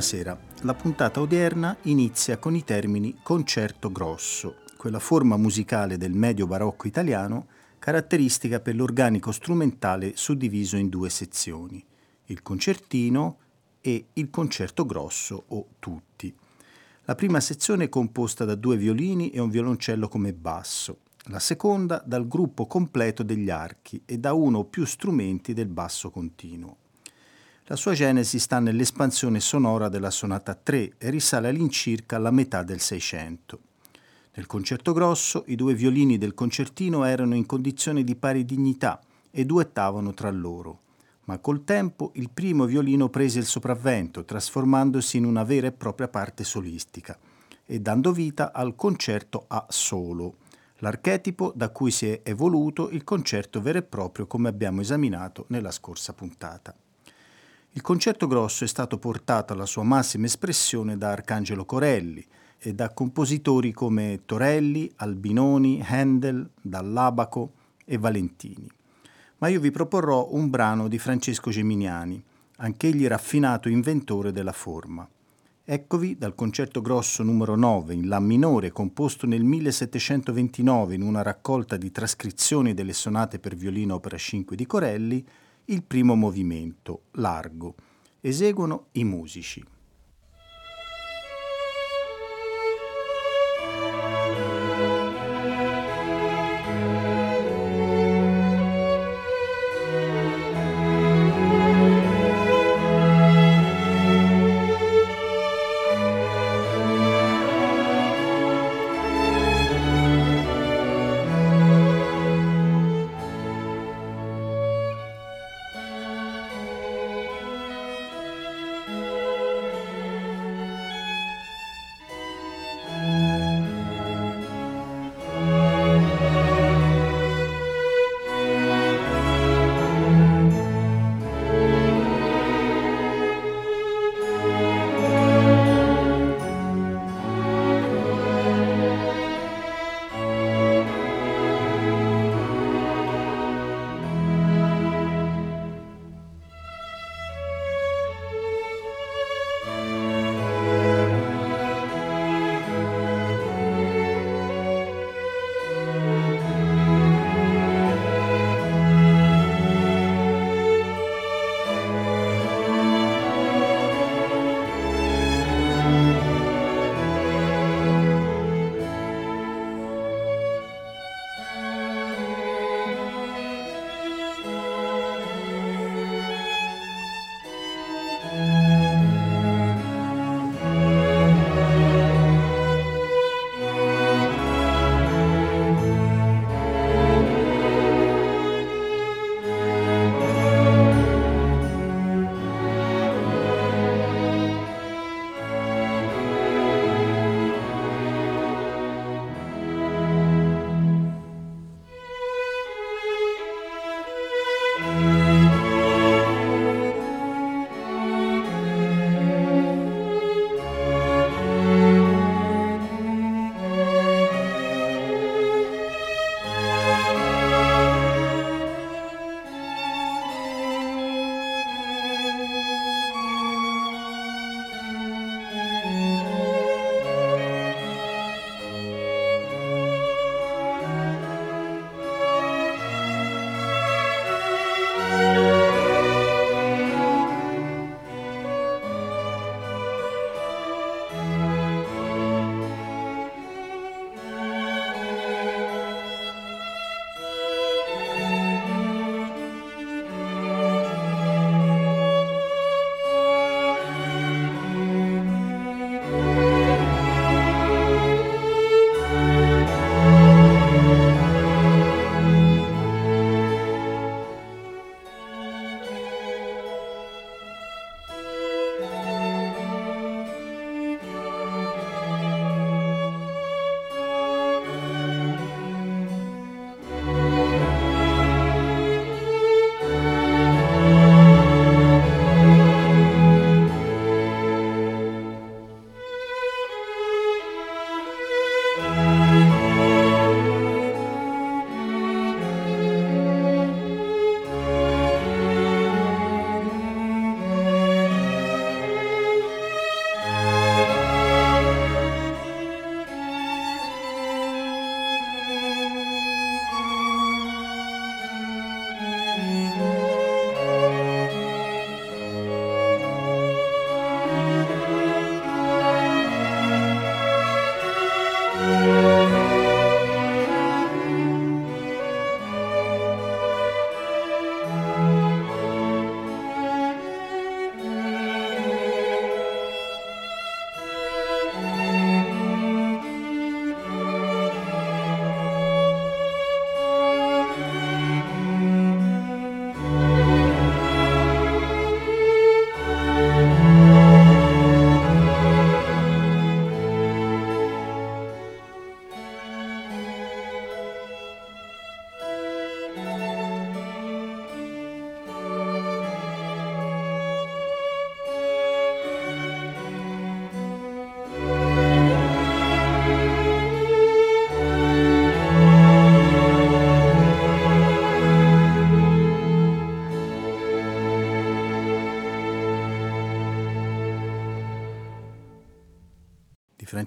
Buonasera, la puntata odierna inizia con i termini concerto grosso, quella forma musicale del medio barocco italiano caratteristica per l'organico strumentale suddiviso in due sezioni, il concertino e il concerto grosso o tutti. La prima sezione è composta da due violini e un violoncello come basso, la seconda dal gruppo completo degli archi e da uno o più strumenti del basso continuo. La sua genesi sta nell'espansione sonora della sonata 3 e risale all'incirca alla metà del Seicento. Nel concerto grosso i due violini del concertino erano in condizione di pari dignità e duettavano tra loro, ma col tempo il primo violino prese il sopravvento, trasformandosi in una vera e propria parte solistica e dando vita al concerto a solo, l'archetipo da cui si è evoluto il concerto vero e proprio come abbiamo esaminato nella scorsa puntata. Il concerto grosso è stato portato alla sua massima espressione da Arcangelo Corelli e da compositori come Torelli, Albinoni, Handel, Dall'Abaco e Valentini. Ma io vi proporrò un brano di Francesco Geminiani, anch'egli raffinato inventore della forma. Eccovi dal concerto grosso numero 9 in La minore composto nel 1729 in una raccolta di trascrizioni delle sonate per violino opera 5 di Corelli il primo movimento, largo. Eseguono i musici.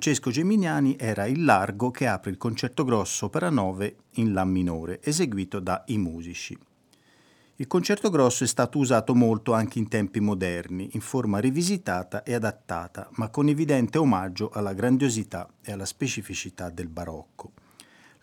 Francesco Geminiani era il largo che apre il concerto grosso opera 9 in La minore, eseguito da I Musici. Il concerto grosso è stato usato molto anche in tempi moderni, in forma rivisitata e adattata, ma con evidente omaggio alla grandiosità e alla specificità del barocco.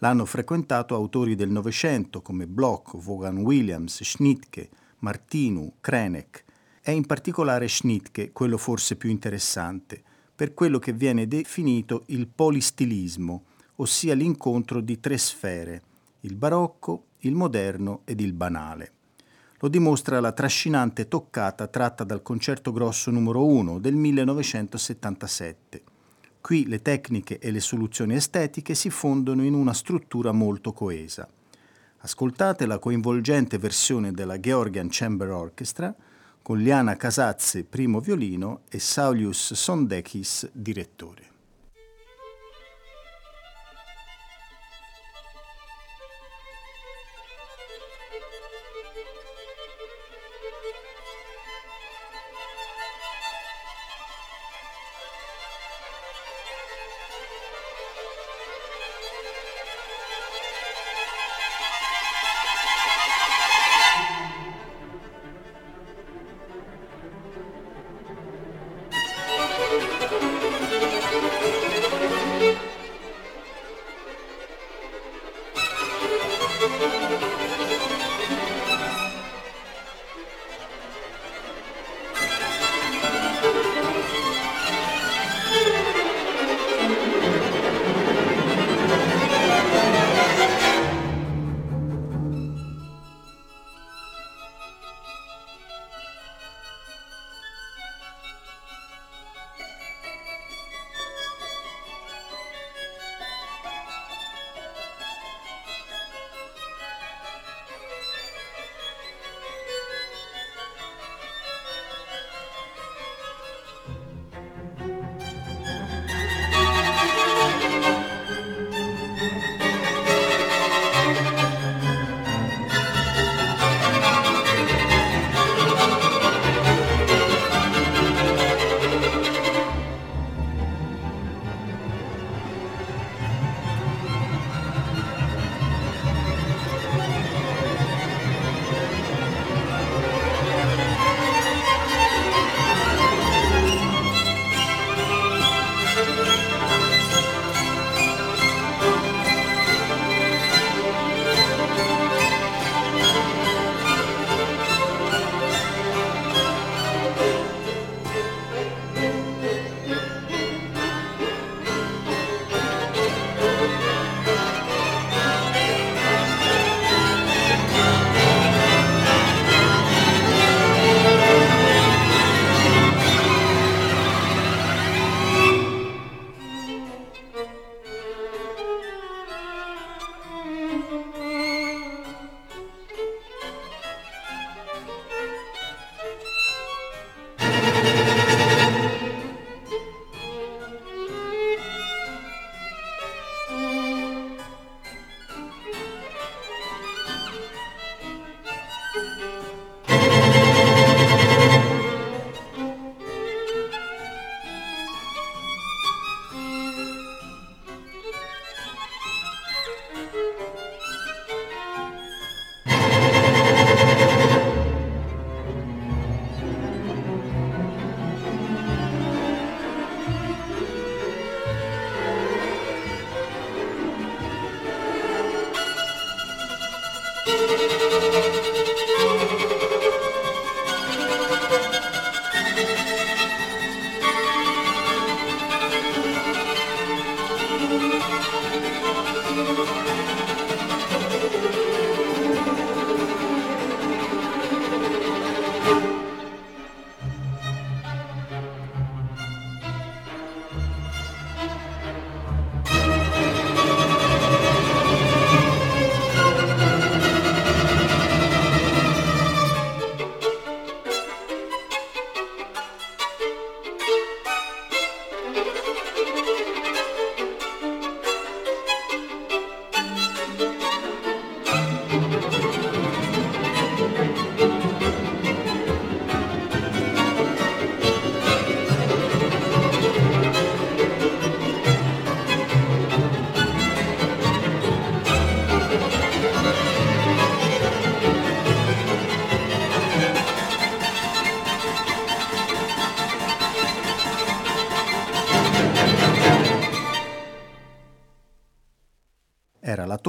L'hanno frequentato autori del Novecento come Bloch, Vaughan Williams, Schnittke, Martinu, Krenek. È in particolare Schnittke quello forse più interessante, per quello che viene definito il polistilismo, ossia l'incontro di tre sfere, il barocco, il moderno ed il banale. Lo dimostra la trascinante toccata tratta dal concerto grosso numero 1 del 1977. Qui le tecniche e le soluzioni estetiche si fondono in una struttura molto coesa. Ascoltate la coinvolgente versione della Georgian Chamber Orchestra con Liana Casazze primo violino e Saulius Sondekis direttore.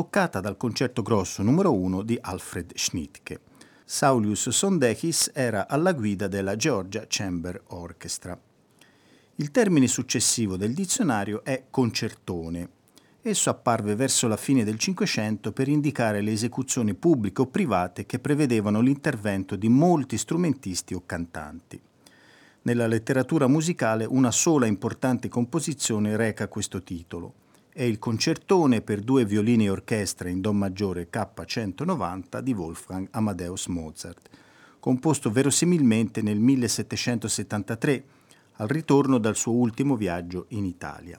Toccata dal concerto grosso numero 1 di Alfred Schnittke. Saulius Sondekis era alla guida della Georgia Chamber Orchestra. Il termine successivo del dizionario è concertone. Esso apparve verso la fine del Cinquecento per indicare le esecuzioni pubbliche o private che prevedevano l'intervento di molti strumentisti o cantanti. Nella letteratura musicale una sola importante composizione reca questo titolo, è il concertone per due violini e orchestra in Do maggiore K190 di Wolfgang Amadeus Mozart, composto verosimilmente nel 1773, al ritorno dal suo ultimo viaggio in Italia.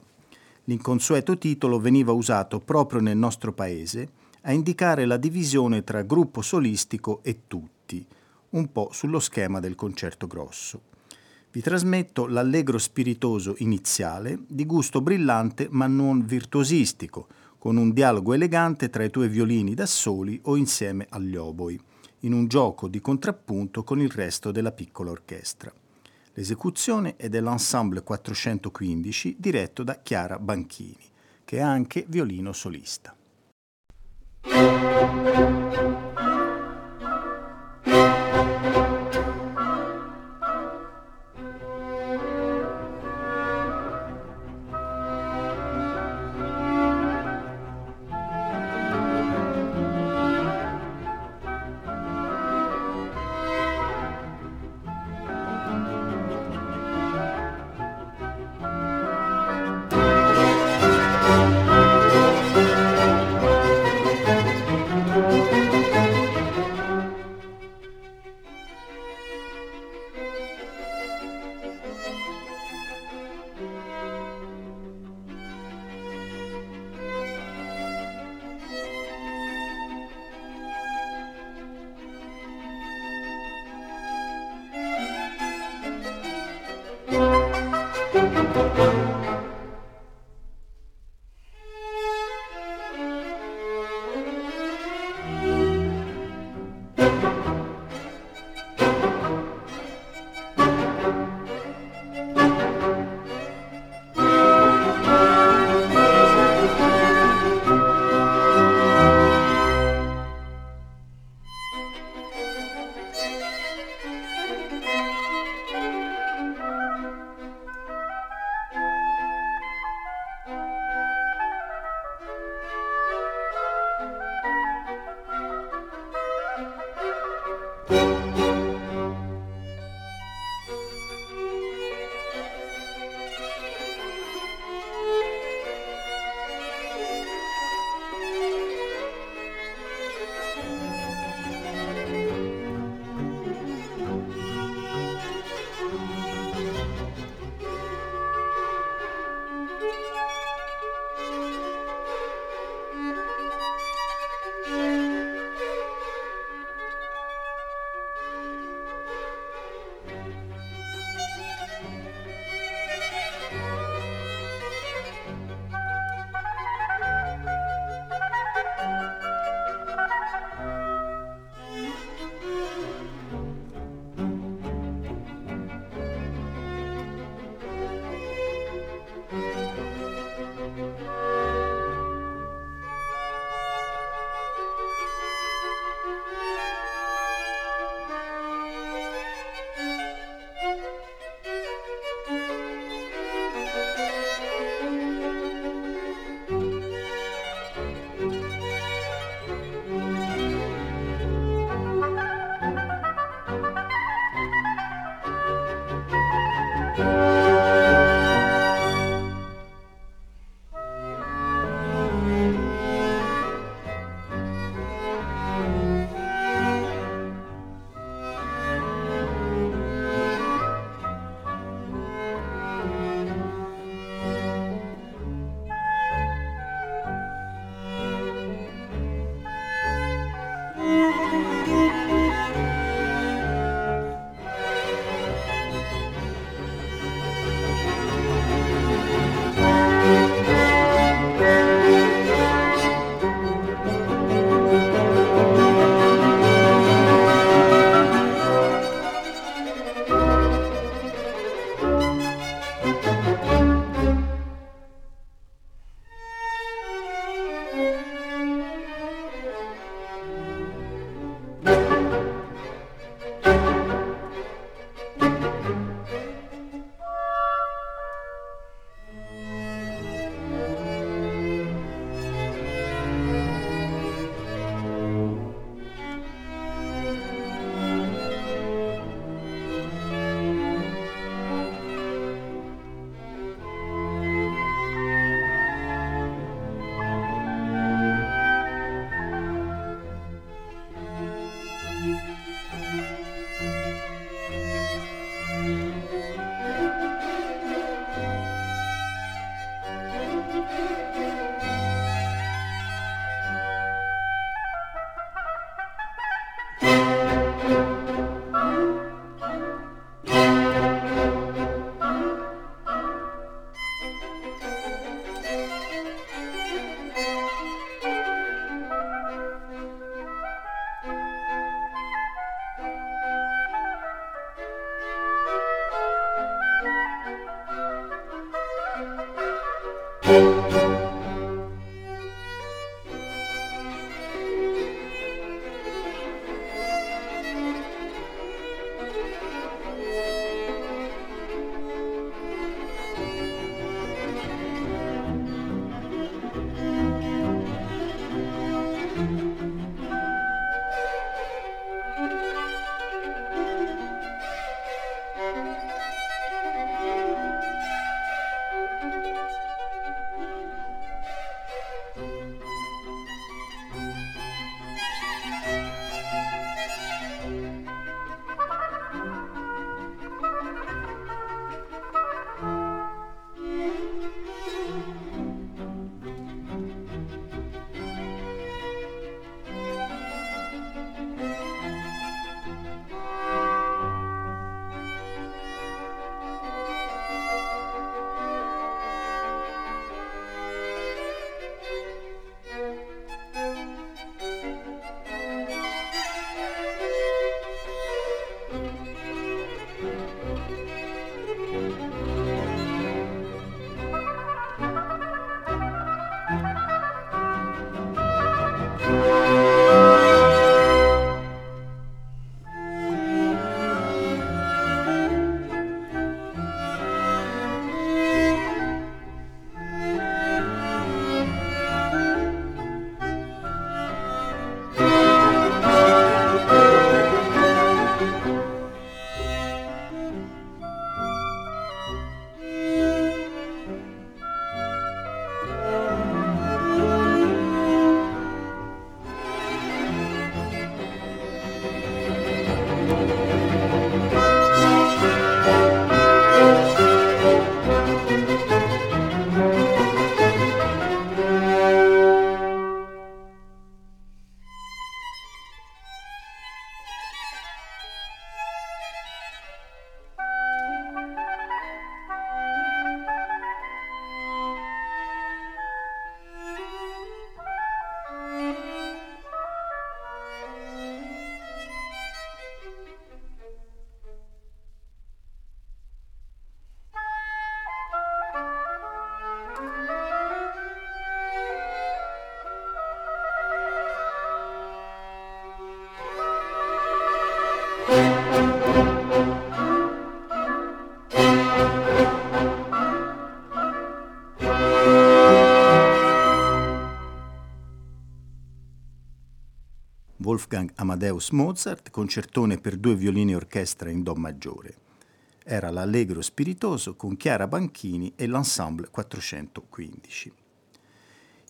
L'inconsueto titolo veniva usato proprio nel nostro paese a indicare la divisione tra gruppo solistico e tutti, un po' sullo schema del concerto grosso. Vi trasmetto l'allegro spiritoso iniziale, di gusto brillante ma non virtuosistico, con un dialogo elegante tra i tuoi violini da soli o insieme agli oboi, in un gioco di contrappunto con il resto della piccola orchestra. L'esecuzione è dell'Ensemble 415 diretto da Chiara Banchini, che è anche violino solista. Wolfgang Amadeus Mozart, concertone per due violini e orchestra in Do maggiore. Era l'Allegro spiritoso con Chiara Banchini e l'Ensemble 415.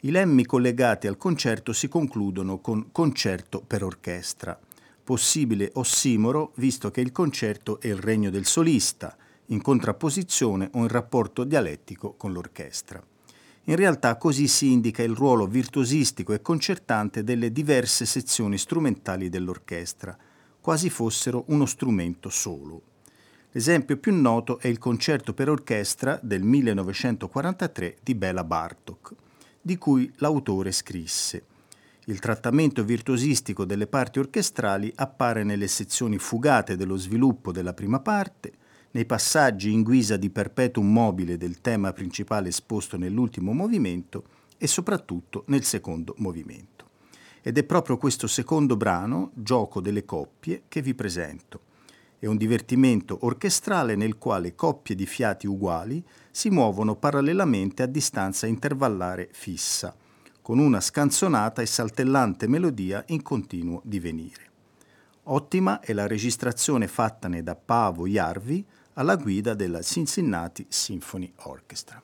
I lemmi collegati al concerto si concludono con concerto per orchestra, possibile ossimoro visto che il concerto è il regno del solista, in contrapposizione o in rapporto dialettico con l'orchestra. In realtà così si indica il ruolo virtuosistico e concertante delle diverse sezioni strumentali dell'orchestra, quasi fossero uno strumento solo. L'esempio più noto è il concerto per orchestra del 1943 di Bela Bartok, di cui l'autore scrisse il trattamento virtuosistico delle parti orchestrali appare nelle sezioni fugate dello sviluppo della prima parte, nei passaggi in guisa di perpetuum mobile del tema principale esposto nell'ultimo movimento e soprattutto nel secondo movimento. Ed è proprio questo secondo brano, Gioco delle coppie, che vi presento. È un divertimento orchestrale nel quale coppie di fiati uguali si muovono parallelamente a distanza intervallare fissa, con una scanzonata e saltellante melodia in continuo divenire. Ottima è la registrazione fattane da Paavo Jarvi alla guida della Cincinnati Symphony Orchestra.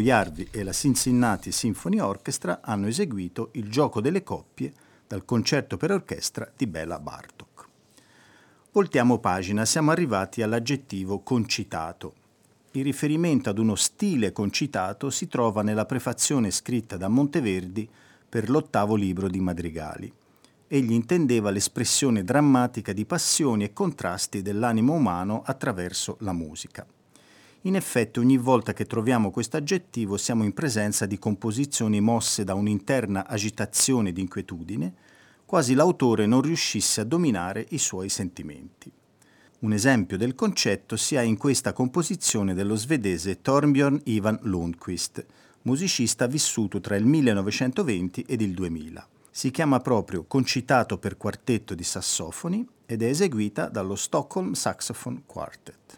Jarvi e la Cincinnati Symphony Orchestra hanno eseguito il gioco delle coppie dal concerto per orchestra di Bela Bartok. Voltiamo pagina, siamo arrivati all'aggettivo concitato. Il riferimento ad uno stile concitato si trova nella prefazione scritta da Monteverdi per l'ottavo libro di Madrigali. Egli intendeva l'espressione drammatica di passioni e contrasti dell'animo umano attraverso la musica. In effetti ogni volta che troviamo questo aggettivo siamo in presenza di composizioni mosse da un'interna agitazione di inquietudine, quasi l'autore non riuscisse a dominare i suoi sentimenti. Un esempio del concetto si ha in questa composizione dello svedese Torbjörn Ivan Lundquist, musicista vissuto tra il 1920 ed il 2000. Si chiama proprio Concitato per quartetto di sassofoni ed è eseguita dallo Stockholm Saxophone Quartet.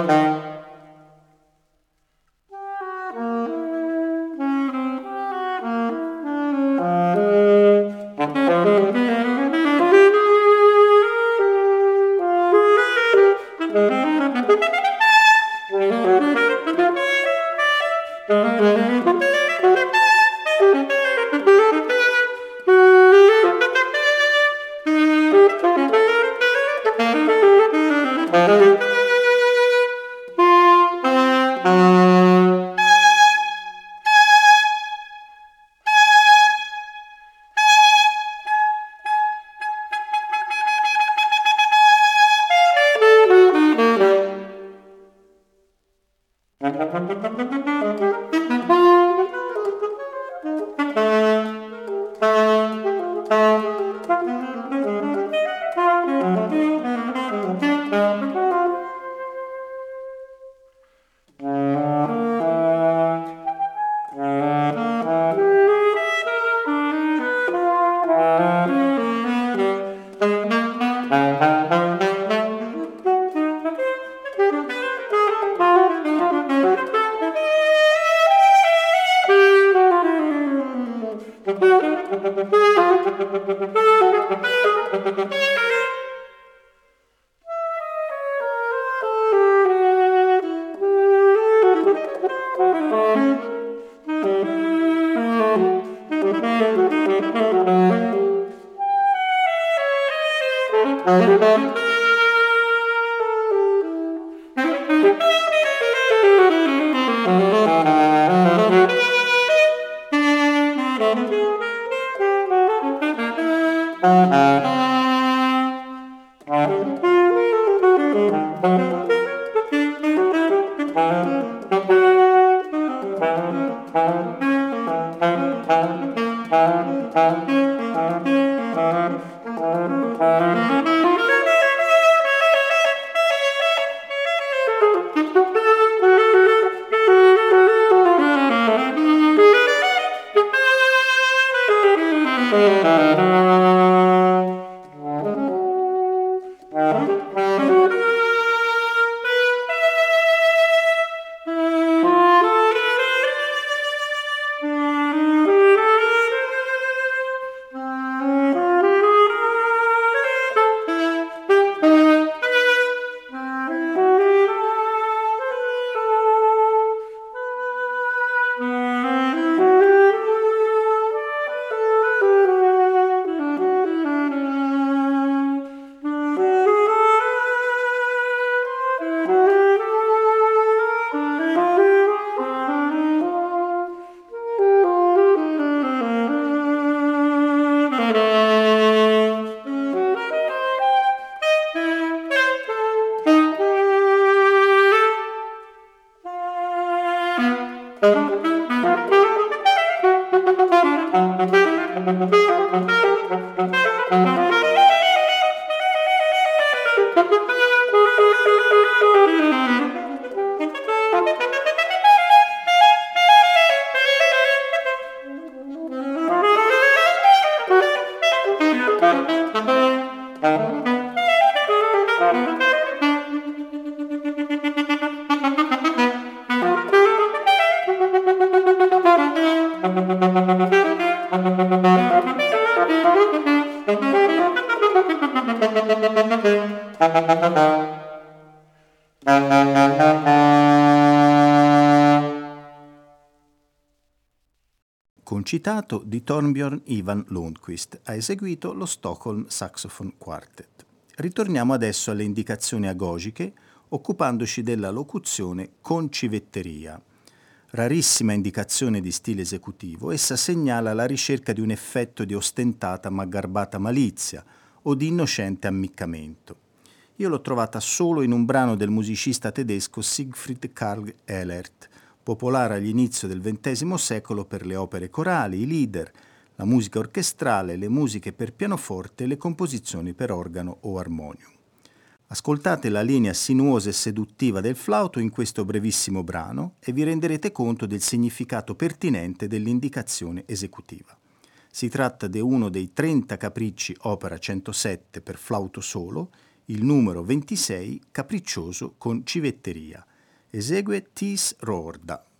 Thank you. Concitato di Torbjörn Ivan Lundquist ha eseguito lo Stockholm Saxophone Quartet. Ritorniamo adesso alle indicazioni agogiche, occupandoci della locuzione concivetteria. Rarissima indicazione di stile esecutivo, essa segnala la ricerca di un effetto di ostentata ma garbata malizia o di innocente ammiccamento. Io l'ho trovata solo in un brano del musicista tedesco Siegfried Karl Ehlert, popolare all'inizio del XX secolo per le opere corali, i lieder, la musica orchestrale, le musiche per pianoforte e le composizioni per organo o armonium. Ascoltate la linea sinuosa e seduttiva del flauto in questo brevissimo brano e vi renderete conto del significato pertinente dell'indicazione esecutiva. Si tratta di uno dei 30 capricci opera 107 per flauto solo, il numero 26 capriccioso con civetteria. Esegue Tis Rorda.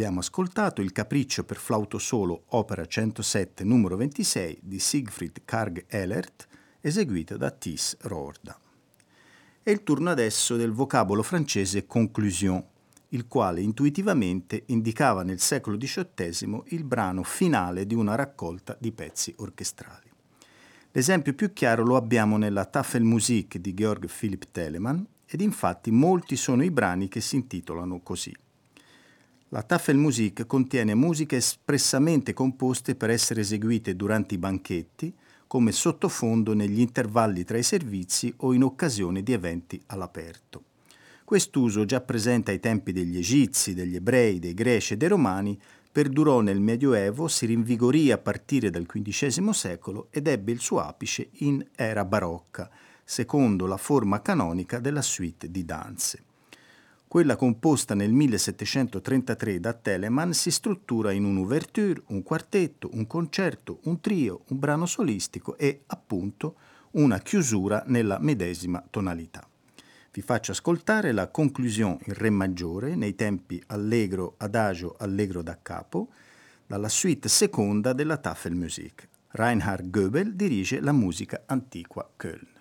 Abbiamo ascoltato il Capriccio per flauto solo, opera 107, numero 26 di Siegfried Karg Ehlert, eseguita da Tis Rorda. È il turno adesso del vocabolo francese conclusion, il quale intuitivamente indicava nel secolo XVIII il brano finale di una raccolta di pezzi orchestrali. L'esempio più chiaro lo abbiamo nella Tafelmusik di Georg Philipp Telemann ed infatti molti sono i brani che si intitolano così. La Tafelmusik contiene musiche espressamente composte per essere eseguite durante i banchetti, come sottofondo negli intervalli tra i servizi o in occasione di eventi all'aperto. Quest'uso, già presente ai tempi degli egizi, degli ebrei, dei greci e dei romani, perdurò nel Medioevo, si rinvigorì a partire dal XV secolo ed ebbe il suo apice in era barocca, secondo la forma canonica della suite di danze. Quella composta nel 1733 da Telemann si struttura in un'ouverture, un quartetto, un concerto, un trio, un brano solistico e, appunto, una chiusura nella medesima tonalità. Vi faccio ascoltare la conclusione in Re maggiore nei tempi allegro, adagio, allegro da capo, dalla suite seconda della Tafelmusik. Reinhard Goebel dirige la musica antiqua Köln.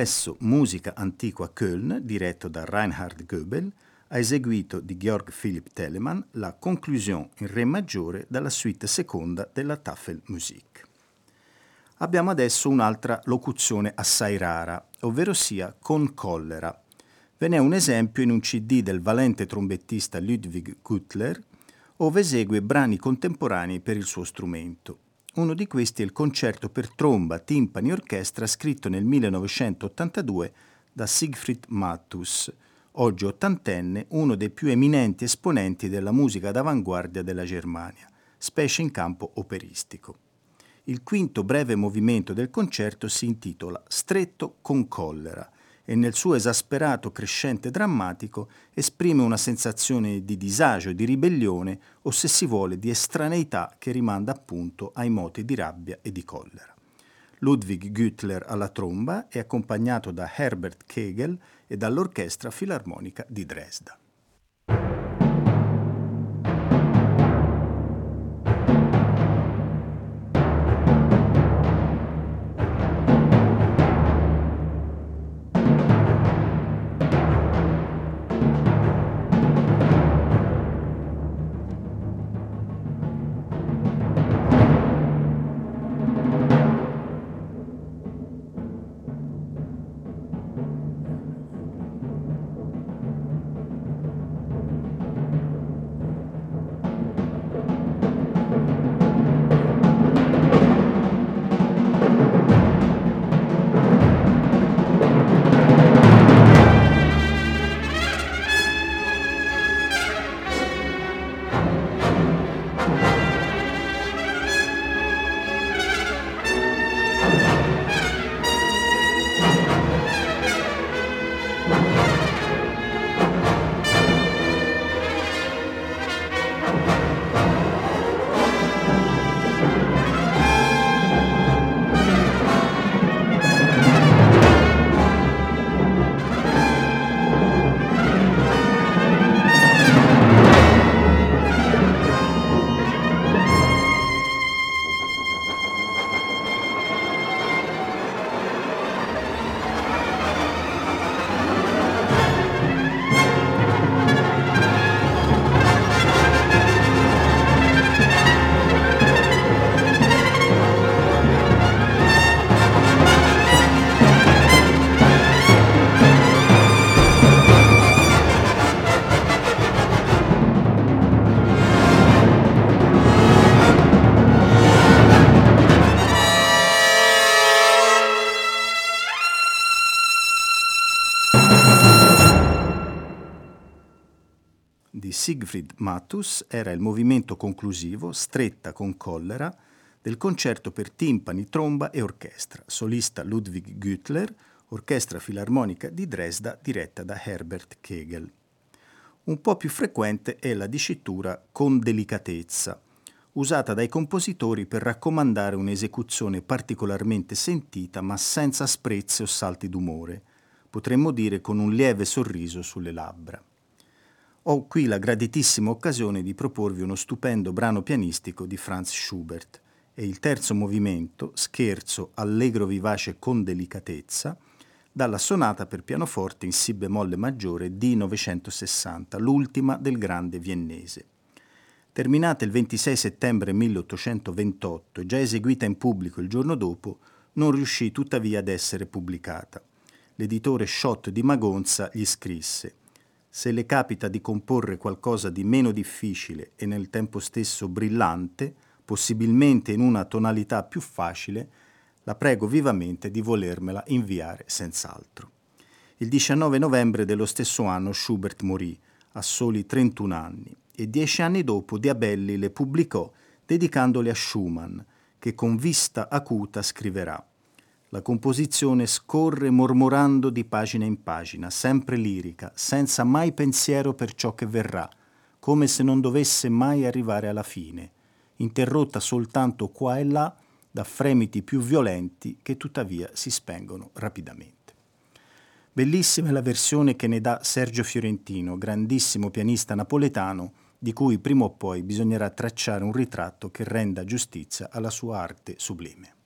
Complesso Musica Antiqua Köln, diretto da Reinhard Goebel, ha eseguito di Georg Philipp Telemann la conclusion in Re maggiore dalla suite seconda della Tafelmusik. Abbiamo adesso un'altra locuzione assai rara, ovvero sia con collera. Ve n'è un esempio in un CD del valente trombettista Ludwig Guttler, ove esegue brani contemporanei per il suo strumento. Uno di questi è il concerto per tromba, timpani e orchestra scritto nel 1982 da Siegfried Matthus, oggi ottantenne, uno dei più eminenti esponenti della musica d'avanguardia della Germania, specie in campo operistico. Il quinto breve movimento del concerto si intitola Stretto con collera e nel suo esasperato crescente drammatico esprime una sensazione di disagio, di ribellione o se si vuole di estraneità che rimanda appunto ai moti di rabbia e di collera. Ludwig Güttler alla tromba è accompagnato da Herbert Kegel e dall'Orchestra Filarmonica di Dresda. Siegfried Mattus era il movimento conclusivo, stretta con collera, del concerto per timpani, tromba e orchestra, solista Ludwig Güttler, orchestra filarmonica di Dresda diretta da Herbert Kegel. Un po' più frequente è la dicitura con delicatezza, usata dai compositori per raccomandare un'esecuzione particolarmente sentita ma senza asprezze o salti d'umore, potremmo dire con un lieve sorriso sulle labbra ho qui la graditissima occasione di proporvi uno stupendo brano pianistico di Franz Schubert e il terzo movimento, scherzo allegro vivace con delicatezza, dalla sonata per pianoforte in Si bemolle maggiore di 960, l'ultima del grande viennese. Terminata il 26 settembre 1828 e già eseguita in pubblico il giorno dopo, non riuscì tuttavia ad essere pubblicata. L'editore Schott di Magonza gli scrisse se le capita di comporre qualcosa di meno difficile e nel tempo stesso brillante, possibilmente in una tonalità più facile, la prego vivamente di volermela inviare senz'altro. Il 19 novembre dello stesso anno Schubert morì, a soli 31 anni, e dieci anni dopo Diabelli le pubblicò dedicandole a Schumann, che con vista acuta scriverà la composizione scorre mormorando di pagina in pagina, sempre lirica, senza mai pensiero per ciò che verrà, come se non dovesse mai arrivare alla fine, interrotta soltanto qua e là da fremiti più violenti che tuttavia si spengono rapidamente. Bellissima è la versione che ne dà Sergio Fiorentino, grandissimo pianista napoletano, di cui prima o poi bisognerà tracciare un ritratto che renda giustizia alla sua arte sublime.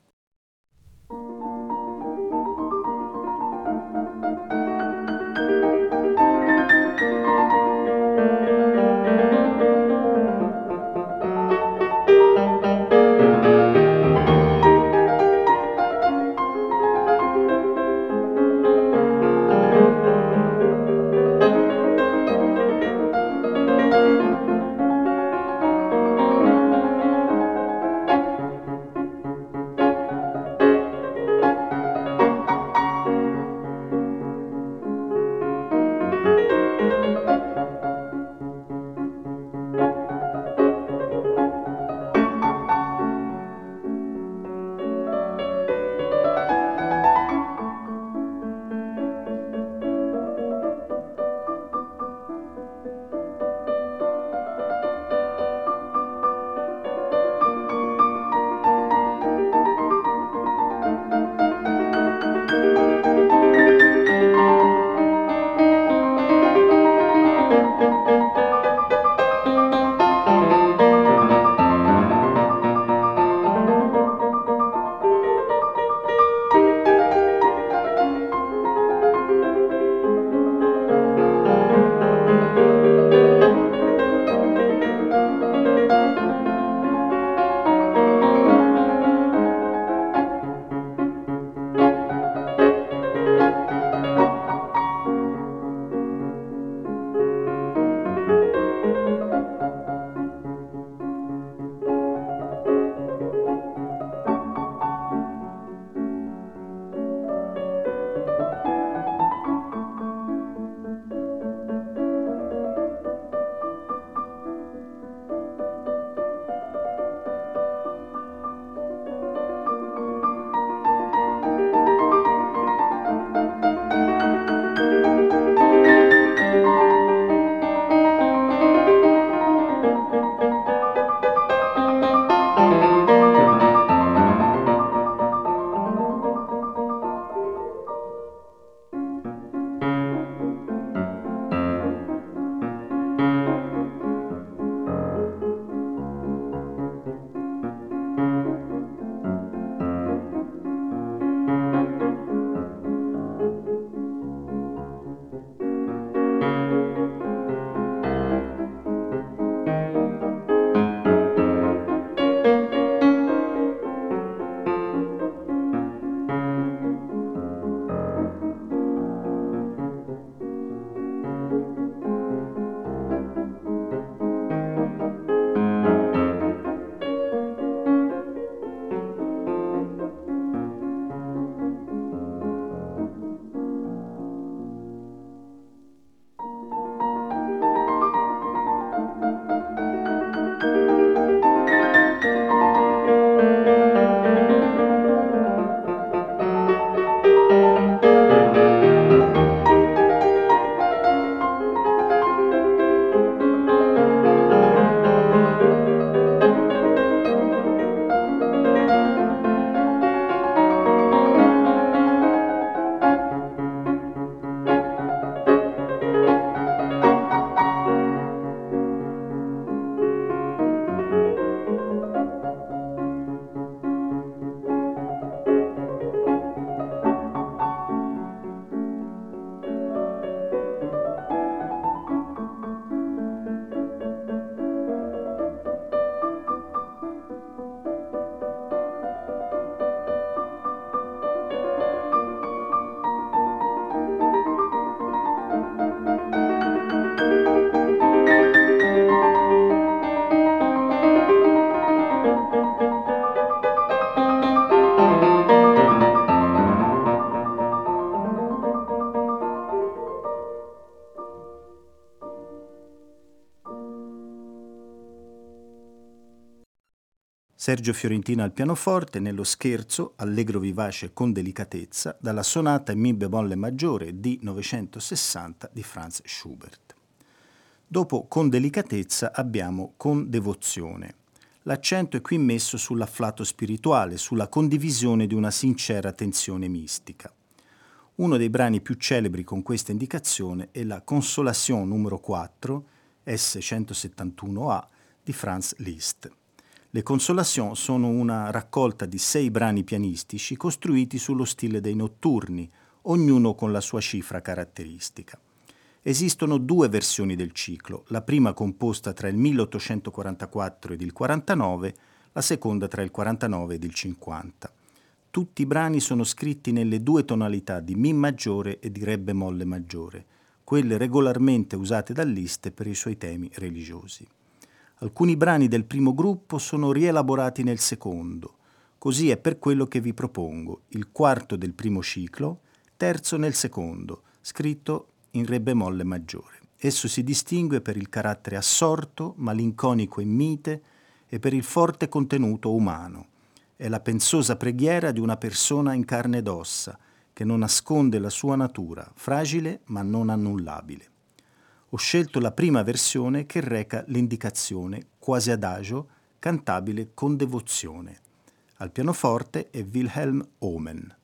Sergio Fiorentino al pianoforte, nello scherzo, allegro vivace con delicatezza, dalla sonata in Mi bemolle maggiore di 960 di Franz Schubert. Dopo con delicatezza abbiamo con devozione. L'accento è qui messo sull'afflato spirituale, sulla condivisione di una sincera tensione mistica. Uno dei brani più celebri con questa indicazione è la Consolation numero 4, S171A, di Franz Liszt. Le Consolation sono una raccolta di sei brani pianistici costruiti sullo stile dei notturni, ognuno con la sua cifra caratteristica. Esistono due versioni del ciclo, la prima composta tra il 1844 ed il 49, la seconda tra il 49 ed il 50. Tutti i brani sono scritti nelle due tonalità di Mi maggiore e di Re bemolle maggiore, quelle regolarmente usate da Liszt per i suoi temi religiosi. Alcuni brani del primo gruppo sono rielaborati nel secondo. Così è per quello che vi propongo, il quarto del primo ciclo, terzo nel secondo, scritto in Re bemolle maggiore. Esso si distingue per il carattere assorto, malinconico e mite e per il forte contenuto umano. È la pensosa preghiera di una persona in carne ed ossa, che non nasconde la sua natura, fragile ma non annullabile ho scelto la prima versione che reca l'indicazione quasi adagio, cantabile con devozione. Al pianoforte è Wilhelm Omen.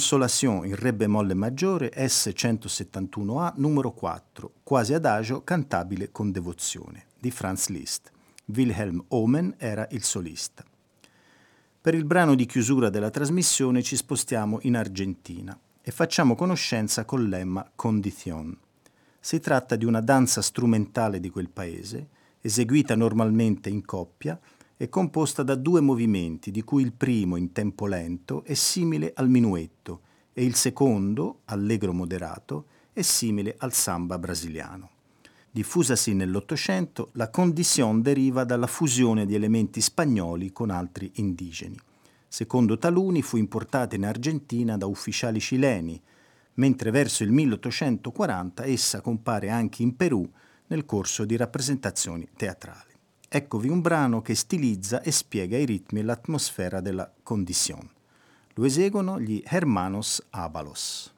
Consolation in Re bemolle maggiore S171A numero 4, quasi adagio cantabile con devozione, di Franz Liszt. Wilhelm Omen era il solista. Per il brano di chiusura della trasmissione ci spostiamo in Argentina e facciamo conoscenza col lemma Condition. Si tratta di una danza strumentale di quel paese, eseguita normalmente in coppia e composta da due movimenti, di cui il primo, in tempo lento, è simile al minuetto e il secondo, allegro moderato, è simile al samba brasiliano. Diffusasi nell'Ottocento, la condition deriva dalla fusione di elementi spagnoli con altri indigeni. Secondo taluni fu importata in Argentina da ufficiali cileni, mentre verso il 1840 essa compare anche in Perù nel corso di rappresentazioni teatrali. Eccovi un brano che stilizza e spiega i ritmi e l'atmosfera della condition. Lo eseguono gli Hermanos Abalos.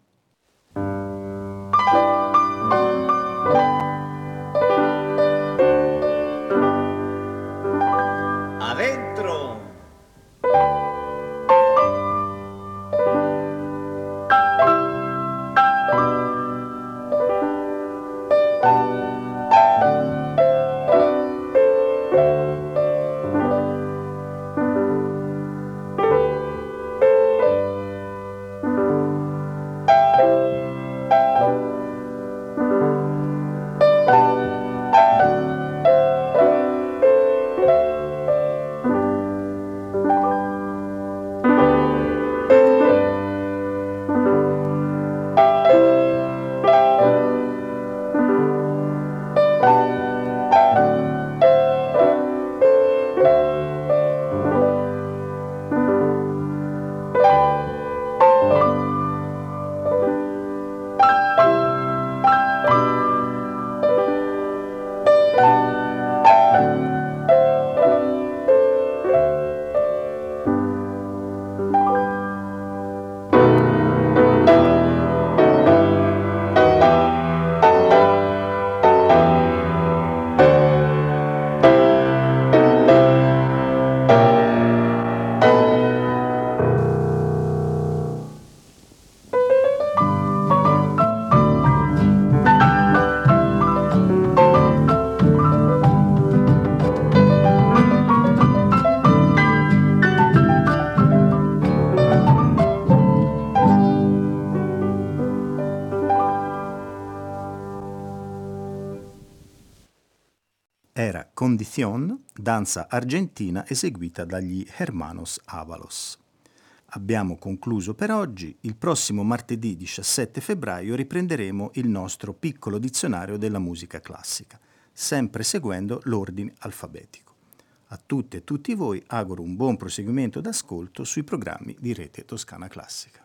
Condición, danza argentina eseguita dagli Hermanos Avalos. Abbiamo concluso per oggi, il prossimo martedì 17 febbraio riprenderemo il nostro piccolo dizionario della musica classica, sempre seguendo l'ordine alfabetico. A tutte e tutti voi auguro un buon proseguimento d'ascolto sui programmi di Rete Toscana Classica.